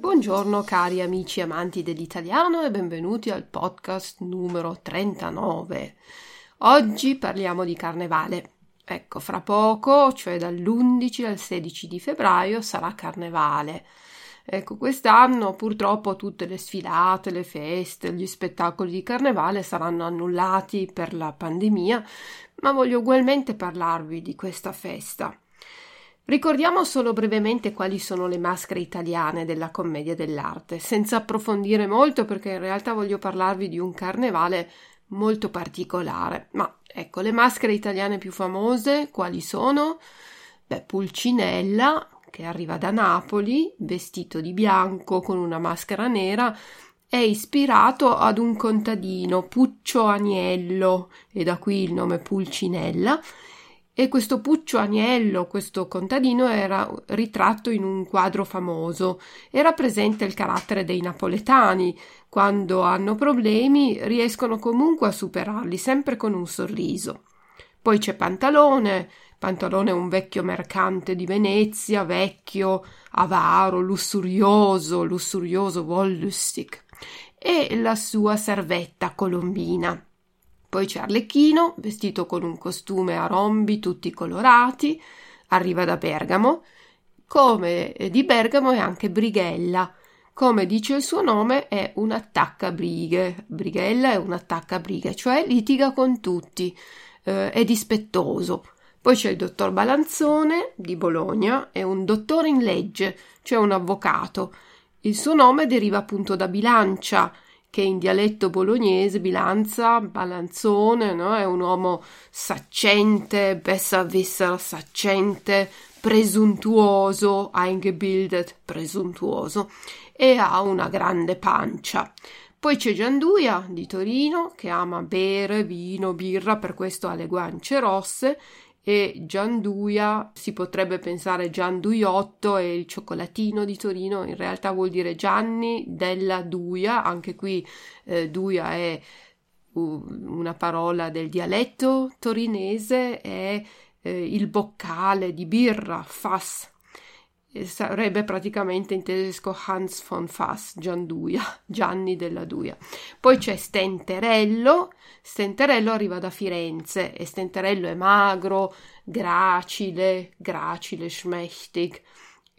Buongiorno cari amici amanti dell'italiano e benvenuti al podcast numero 39. Oggi parliamo di carnevale. Ecco, fra poco, cioè dall'11 al 16 di febbraio, sarà carnevale. Ecco, quest'anno purtroppo tutte le sfilate, le feste, gli spettacoli di carnevale saranno annullati per la pandemia, ma voglio ugualmente parlarvi di questa festa. Ricordiamo solo brevemente quali sono le maschere italiane della commedia dell'arte, senza approfondire molto perché in realtà voglio parlarvi di un carnevale molto particolare. Ma ecco, le maschere italiane più famose quali sono? Beh, Pulcinella, che arriva da Napoli, vestito di bianco con una maschera nera, è ispirato ad un contadino, Puccio Aniello, e da qui il nome Pulcinella, e questo Puccio Aniello, questo contadino, era ritratto in un quadro famoso e rappresenta il carattere dei napoletani. Quando hanno problemi riescono comunque a superarli, sempre con un sorriso. Poi c'è Pantalone, Pantalone è un vecchio mercante di Venezia, vecchio, avaro, lussurioso, lussurioso Wollüstig, e la sua servetta colombina. Poi c'è Arlecchino, vestito con un costume a rombi tutti colorati, arriva da Bergamo. Come di Bergamo è anche Brighella. Come dice il suo nome, è un attaccabrighe. Brighella è un attaccabrighe, cioè litiga con tutti, eh, è dispettoso. Poi c'è il dottor Balanzone di Bologna, è un dottore in legge, cioè un avvocato. Il suo nome deriva appunto da bilancia, che in dialetto bolognese bilanza, balanzone, no? è un uomo saccente, besserwisser, saccente, presuntuoso, eingebildet, presuntuoso, e ha una grande pancia. Poi c'è Gianduia di Torino che ama bere vino, birra, per questo ha le guance rosse e Gianduia si potrebbe pensare Gianduiotto e il cioccolatino di Torino in realtà vuol dire Gianni della Duia, anche qui eh, Duia è una parola del dialetto torinese, è eh, il boccale di birra, Fass sarebbe praticamente in tedesco Hans von Fass, Gianduia, Gianni della Duia. Poi c'è Stenterello, Stenterello arriva da Firenze e Stenterello è magro, gracile, gracile, schmächtig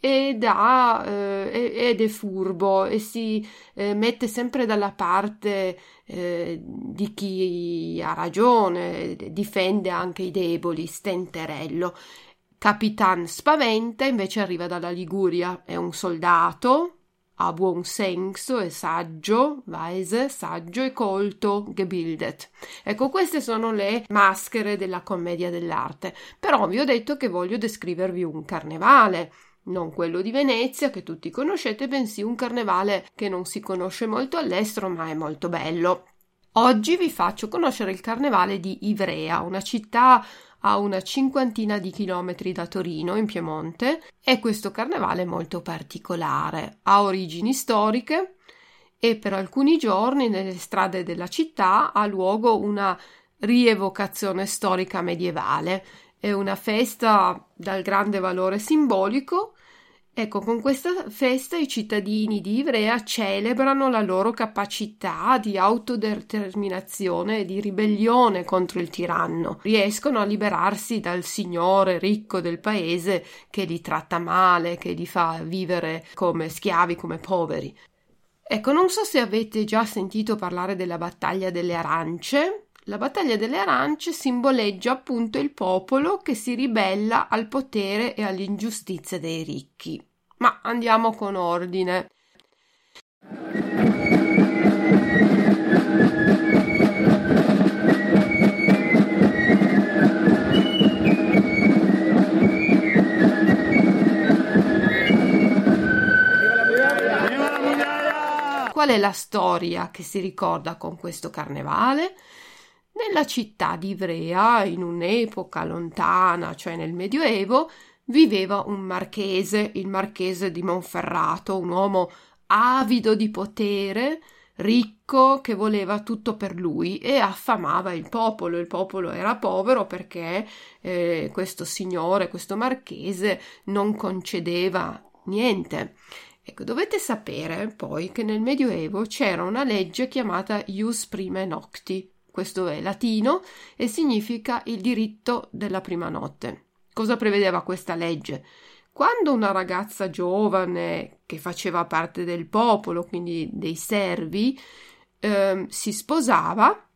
ed, ha, eh, ed è furbo e si eh, mette sempre dalla parte eh, di chi ha ragione, difende anche i deboli, Stenterello. Capitan Spaventa invece arriva dalla Liguria, è un soldato, ha buon senso, è saggio, weise, saggio e colto, gebildet. Ecco, queste sono le maschere della commedia dell'arte. Però vi ho detto che voglio descrivervi un carnevale, non quello di Venezia che tutti conoscete, bensì un carnevale che non si conosce molto all'estero, ma è molto bello. Oggi vi faccio conoscere il carnevale di Ivrea, una città a una cinquantina di chilometri da Torino, in Piemonte, e questo carnevale è molto particolare. Ha origini storiche e per alcuni giorni nelle strade della città ha luogo una rievocazione storica medievale. È una festa dal grande valore simbolico Ecco, con questa festa i cittadini di Ivrea celebrano la loro capacità di autodeterminazione e di ribellione contro il tiranno. Riescono a liberarsi dal signore ricco del paese che li tratta male, che li fa vivere come schiavi, come poveri. Ecco, non so se avete già sentito parlare della battaglia delle arance. La battaglia delle arance simboleggia appunto il popolo che si ribella al potere e all'ingiustizia dei ricchi. Ma andiamo con ordine. Qual è la storia che si ricorda con questo carnevale? Nella città di Ivrea, in un'epoca lontana, cioè nel Medioevo, viveva un marchese, il marchese di Monferrato, un uomo avido di potere, ricco che voleva tutto per lui e affamava il popolo. Il popolo era povero perché eh, questo signore, questo marchese, non concedeva niente. Ecco, dovete sapere poi che nel Medioevo c'era una legge chiamata Ius Prime Nocti. Questo è latino e significa il diritto della prima notte. Cosa prevedeva questa legge? Quando una ragazza giovane che faceva parte del popolo, quindi dei servi, eh, si sposava,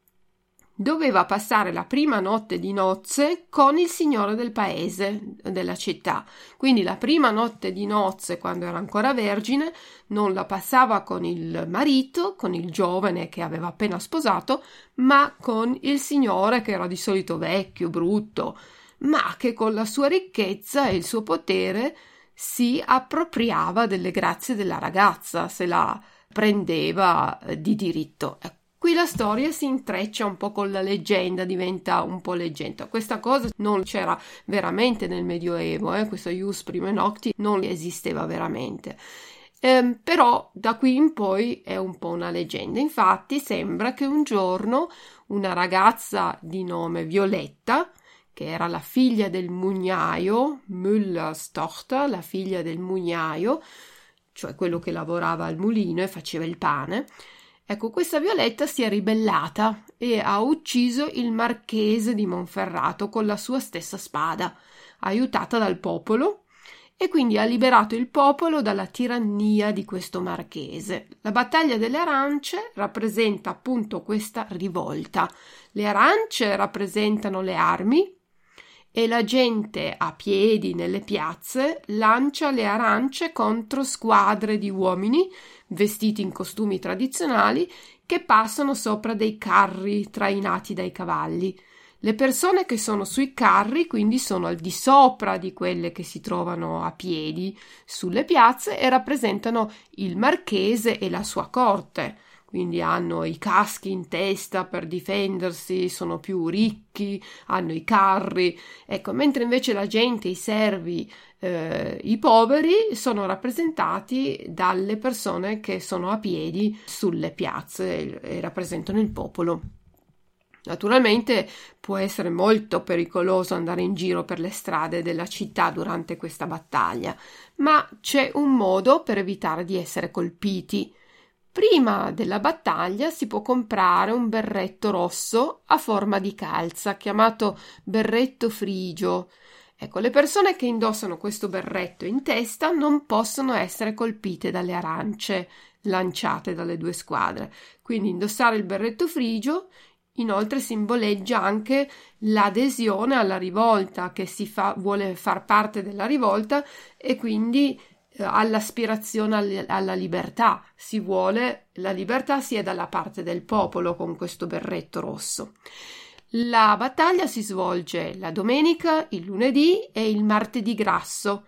doveva passare la prima notte di nozze con il signore del paese, della città. Quindi la prima notte di nozze, quando era ancora vergine, non la passava con il marito, con il giovane che aveva appena sposato, ma con il signore che era di solito vecchio, brutto, ma che con la sua ricchezza e il suo potere si appropriava delle grazie della ragazza, se la prendeva eh, di diritto. Qui la storia si intreccia un po' con la leggenda, diventa un po' leggenda. Questa cosa non c'era veramente nel Medioevo, eh? questo Ius Prime Nocti non esisteva veramente. Eh, però da qui in poi è un po' una leggenda. Infatti sembra che un giorno una ragazza di nome Violetta che era la figlia del mugnaio, Müllers Tochter, la figlia del mugnaio, cioè quello che lavorava al mulino e faceva il pane. Ecco, questa Violetta si è ribellata e ha ucciso il marchese di Monferrato con la sua stessa spada, aiutata dal popolo, e quindi ha liberato il popolo dalla tirannia di questo marchese. La battaglia delle arance rappresenta appunto questa rivolta. Le arance rappresentano le armi e la gente a piedi nelle piazze lancia le arance contro squadre di uomini vestiti in costumi tradizionali che passano sopra dei carri trainati dai cavalli. Le persone che sono sui carri quindi sono al di sopra di quelle che si trovano a piedi sulle piazze e rappresentano il marchese e la sua corte quindi hanno i caschi in testa per difendersi, sono più ricchi, hanno i carri, ecco, mentre invece la gente, i servi, eh, i poveri sono rappresentati dalle persone che sono a piedi sulle piazze e, rappresentano il popolo. Naturalmente può essere molto pericoloso andare in giro per le strade della città durante questa battaglia, ma c'è un modo per evitare di essere colpiti. Prima della battaglia si può comprare un berretto rosso a forma di calza, chiamato berretto frigio. Ecco, le persone che indossano questo berretto in testa non possono essere colpite dalle arance lanciate dalle due squadre. Quindi indossare il berretto frigio inoltre simboleggia anche l'adesione alla rivolta, che si fa, vuole far parte della rivolta e quindi eh, all'aspirazione alla libertà. Si vuole la libertà sia dalla parte del popolo con questo berretto rosso. La battaglia si svolge la domenica, il lunedì e il martedì grasso.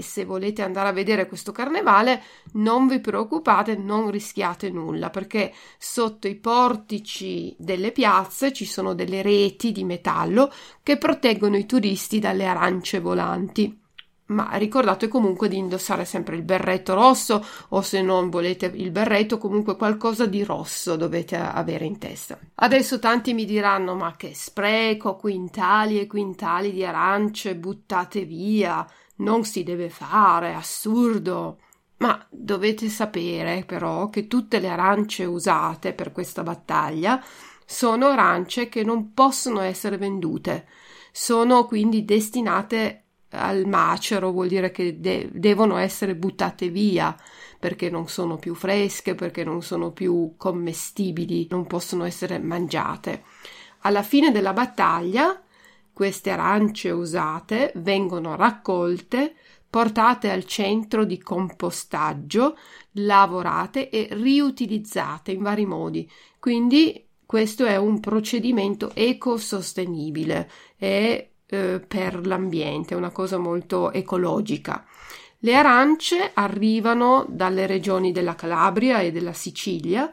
Se volete andare a vedere questo carnevale non vi preoccupate, non rischiate nulla perché sotto i portici delle piazze ci sono delle reti di metallo che proteggono i turisti dalle arance volanti. Ma ricordate comunque di indossare sempre il berretto rosso o se non volete il berretto comunque qualcosa di rosso dovete avere in testa. Adesso tanti mi diranno ma che spreco, quintali e quintali di arance buttate via non si deve fare, assurdo. Ma dovete sapere però che tutte le arance usate per questa battaglia sono arance che non possono essere vendute, sono quindi destinate al macero, vuol dire che de- devono essere buttate via perché non sono più fresche, perché non sono più commestibili, non possono essere mangiate. Alla fine della battaglia queste arance usate vengono raccolte, portate al centro di compostaggio, lavorate e riutilizzate in vari modi. Quindi questo è un procedimento ecosostenibile e eh, per l'ambiente, una cosa molto ecologica. Le arance arrivano dalle regioni della Calabria e della Sicilia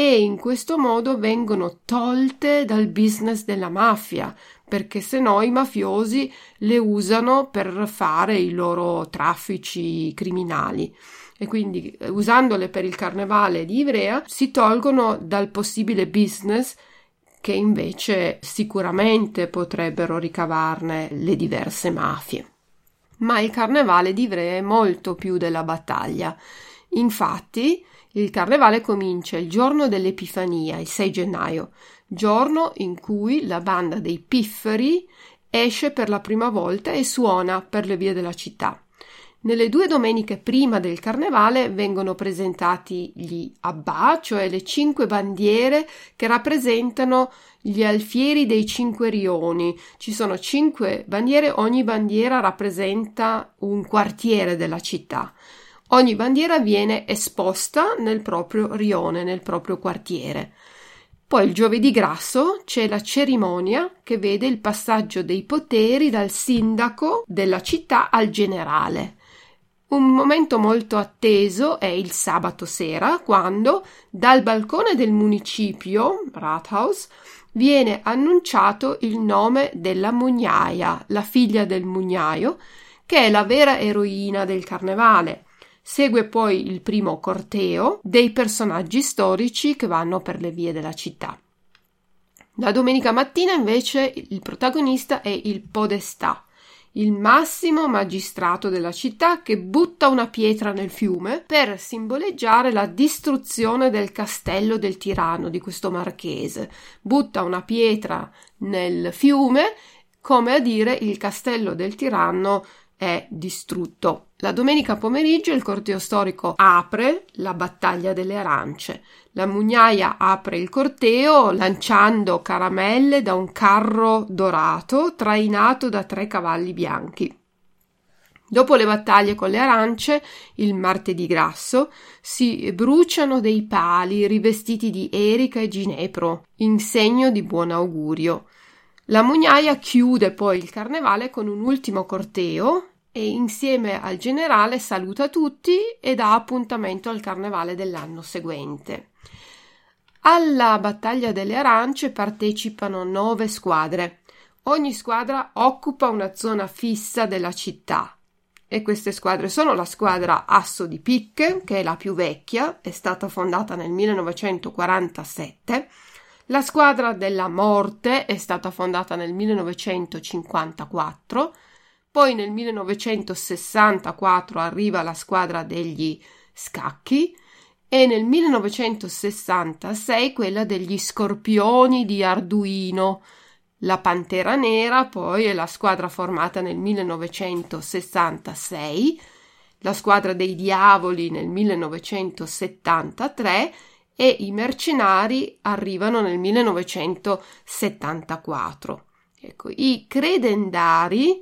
e in questo modo vengono tolte dal business della mafia, perché se no i mafiosi le usano per fare i loro traffici criminali e quindi eh, usandole per il carnevale di Ivrea si tolgono dal possibile business che invece sicuramente potrebbero ricavarne le diverse mafie. Ma il carnevale di Ivrea è molto più della battaglia. Infatti, il carnevale comincia il giorno dell'Epifania, il 6 gennaio, giorno in cui la banda dei pifferi esce per la prima volta e suona per le vie della città. Nelle due domeniche prima del carnevale vengono presentati gli Abba, cioè le cinque bandiere che rappresentano gli alfieri dei cinque rioni. Ci sono cinque bandiere, ogni bandiera rappresenta un quartiere della città. Ogni bandiera viene esposta nel proprio rione, nel proprio quartiere. Poi il giovedì grasso c'è la cerimonia che vede il passaggio dei poteri dal sindaco della città al generale. Un momento molto atteso è il sabato sera, quando dal balcone del municipio, Rathaus, viene annunciato il nome della mugnaia, la figlia del mugnaio, che è la vera eroina del carnevale. Segue poi il primo corteo dei personaggi storici che vanno per le vie della città. La domenica mattina invece il protagonista è il podestà, il massimo magistrato della città che butta una pietra nel fiume per simboleggiare la distruzione del castello del tiranno di questo marchese. Butta una pietra nel fiume come a dire il castello del tiranno è distrutto. La domenica pomeriggio il corteo storico apre la battaglia delle arance. La mugnaia apre il corteo lanciando caramelle da un carro dorato trainato da tre cavalli bianchi. Dopo le battaglie con le arance, il martedì grasso, si bruciano dei pali rivestiti di erica e ginepro, in segno di buon augurio. La mugnaia chiude poi il carnevale con un ultimo corteo e insieme al generale saluta tutti e dà appuntamento al carnevale dell'anno seguente. Alla battaglia delle arance partecipano nove squadre. Ogni squadra occupa una zona fissa della città. E queste squadre sono la squadra Asso di Picche, che è la più vecchia, è stata fondata nel 1947. La squadra della Morte è stata fondata nel 1954 poi nel 1964 arriva la squadra degli scacchi e nel 1966 quella degli scorpioni di Arduino. La Pantera Nera poi è la squadra formata nel 1966, la squadra dei Diavoli nel 1973 e i Mercenari arrivano nel 1974. Ecco, i credendari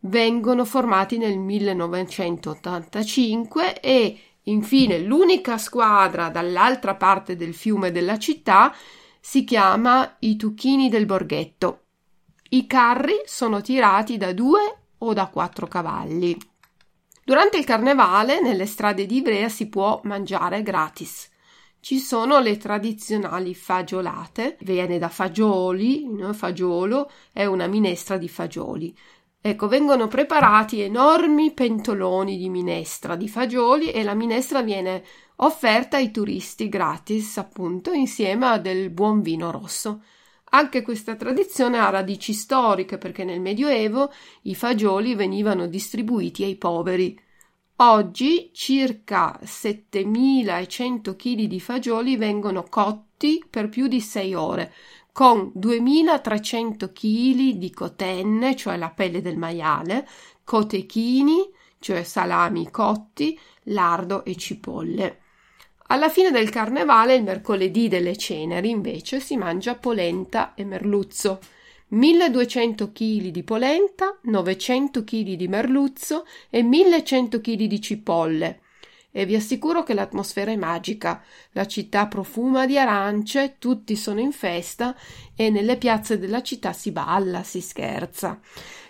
vengono formati nel 1985 e infine l'unica squadra dall'altra parte del fiume della città si chiama i Tucchini del Borghetto. I carri sono tirati da due o da quattro cavalli. Durante il carnevale nelle strade di Ivrea si può mangiare gratis. Ci sono le tradizionali fagiolate, viene da fagioli, no? fagiolo è una minestra di fagioli. Ecco, vengono preparati enormi pentoloni di minestra di fagioli e la minestra viene offerta ai turisti gratis, appunto, insieme a del buon vino rosso. Anche questa tradizione ha radici storiche perché nel Medioevo i fagioli venivano distribuiti ai poveri. Oggi circa 7100 kg di fagioli vengono cotti per più di 6 ore, con 2300 kg di cotenne, cioè la pelle del maiale, cotechini, cioè salami cotti, lardo e cipolle. Alla fine del carnevale, il mercoledì delle ceneri, invece, si mangia polenta e merluzzo. 1200 kg di polenta, 900 kg di merluzzo e 1100 kg di cipolle e vi assicuro che l'atmosfera è magica. La città profuma di arance, tutti sono in festa e nelle piazze della città si balla, si scherza.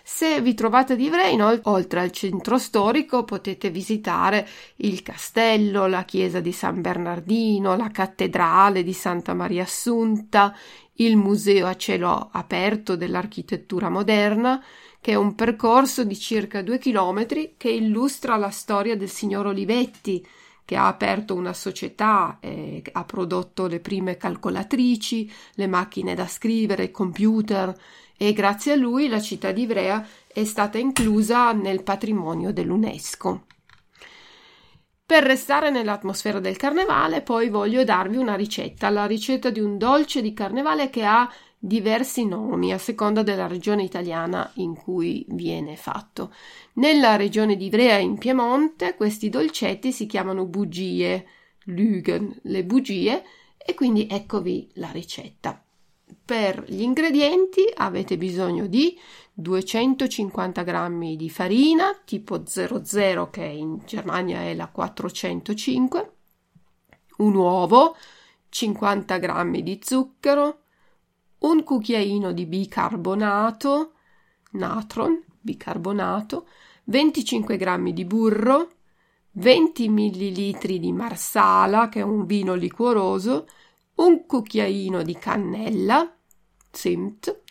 Se vi trovate ad Ivrea, oltre al centro storico, potete visitare il castello, la chiesa di San Bernardino, la cattedrale di Santa Maria Assunta, il museo a cielo aperto dell'architettura moderna, che è un percorso di circa due chilometri che illustra la storia del signor Olivetti, che ha aperto una società, e ha prodotto le prime calcolatrici, le macchine da scrivere, i computer e grazie a lui la città di Ivrea è stata inclusa nel patrimonio dell'UNESCO. Per restare nell'atmosfera del carnevale, poi voglio darvi una ricetta, la ricetta di un dolce di carnevale che ha diversi nomi a seconda della regione italiana in cui viene fatto. Nella regione di Ivrea in Piemonte questi dolcetti si chiamano bugie, Lügen, le bugie, e quindi eccovi la ricetta. Per gli ingredienti avete bisogno di 250 g di farina tipo 00 che in Germania è la 405, un uovo, 50 g di zucchero, un cucchiaino di bicarbonato, natron, bicarbonato, 25 g di burro, 20 ml di marsala, che è un vino liquoroso, un cucchiaino di cannella, zimt,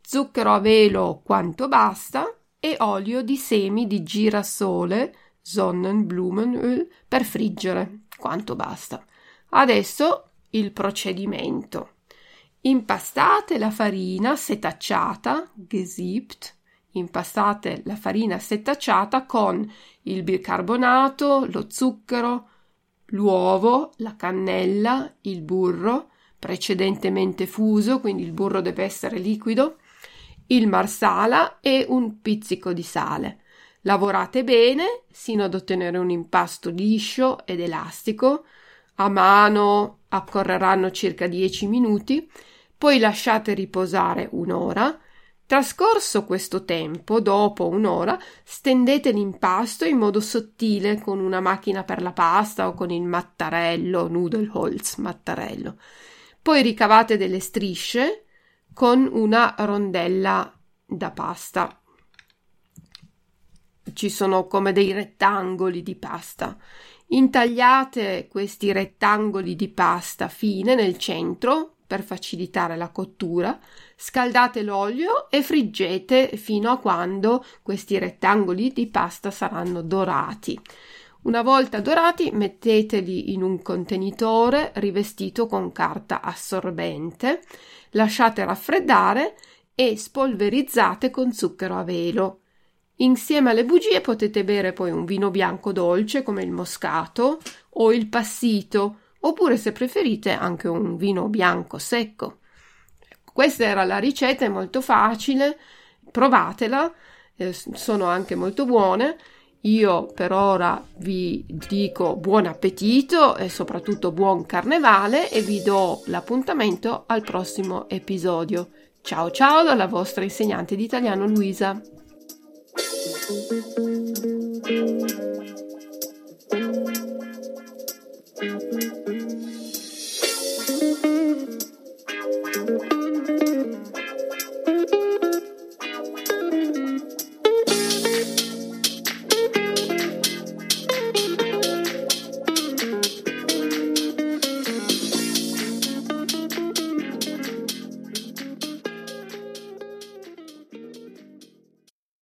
zucchero a velo quanto basta e olio di semi di girasole, Sonnenblumenöl, per friggere quanto basta. Adesso il procedimento. Impastate la farina setacciata, gesiebt, impastate la farina setacciata con il bicarbonato, lo zucchero, l'uovo, la cannella, il burro, precedentemente fuso, quindi il burro deve essere liquido, il marsala e un pizzico di sale. Lavorate bene sino ad ottenere un impasto liscio ed elastico. A mano accorreranno circa 10 minuti poi lasciate riposare un'ora. Trascorso questo tempo, dopo un'ora, stendete l'impasto in modo sottile con una macchina per la pasta o con il mattarello, Nudelholz mattarello. Poi ricavate delle strisce con una rondella da pasta. Ci sono come dei rettangoli di pasta. Intagliate questi rettangoli di pasta fine nel centro per facilitare la cottura, scaldate l'olio e friggete fino a quando questi rettangoli di pasta saranno dorati. Una volta dorati metteteli in un contenitore rivestito con carta assorbente, lasciate raffreddare e spolverizzate con zucchero a velo. Insieme alle bugie potete bere poi un vino bianco dolce come il moscato o il passito oppure se preferite anche un vino bianco secco. Questa era la ricetta, è molto facile, provatela, eh, sono anche molto buone. Io per ora vi dico buon appetito e soprattutto buon carnevale e vi do l'appuntamento al prossimo episodio. Ciao ciao dalla vostra insegnante di italiano Luisa. thank you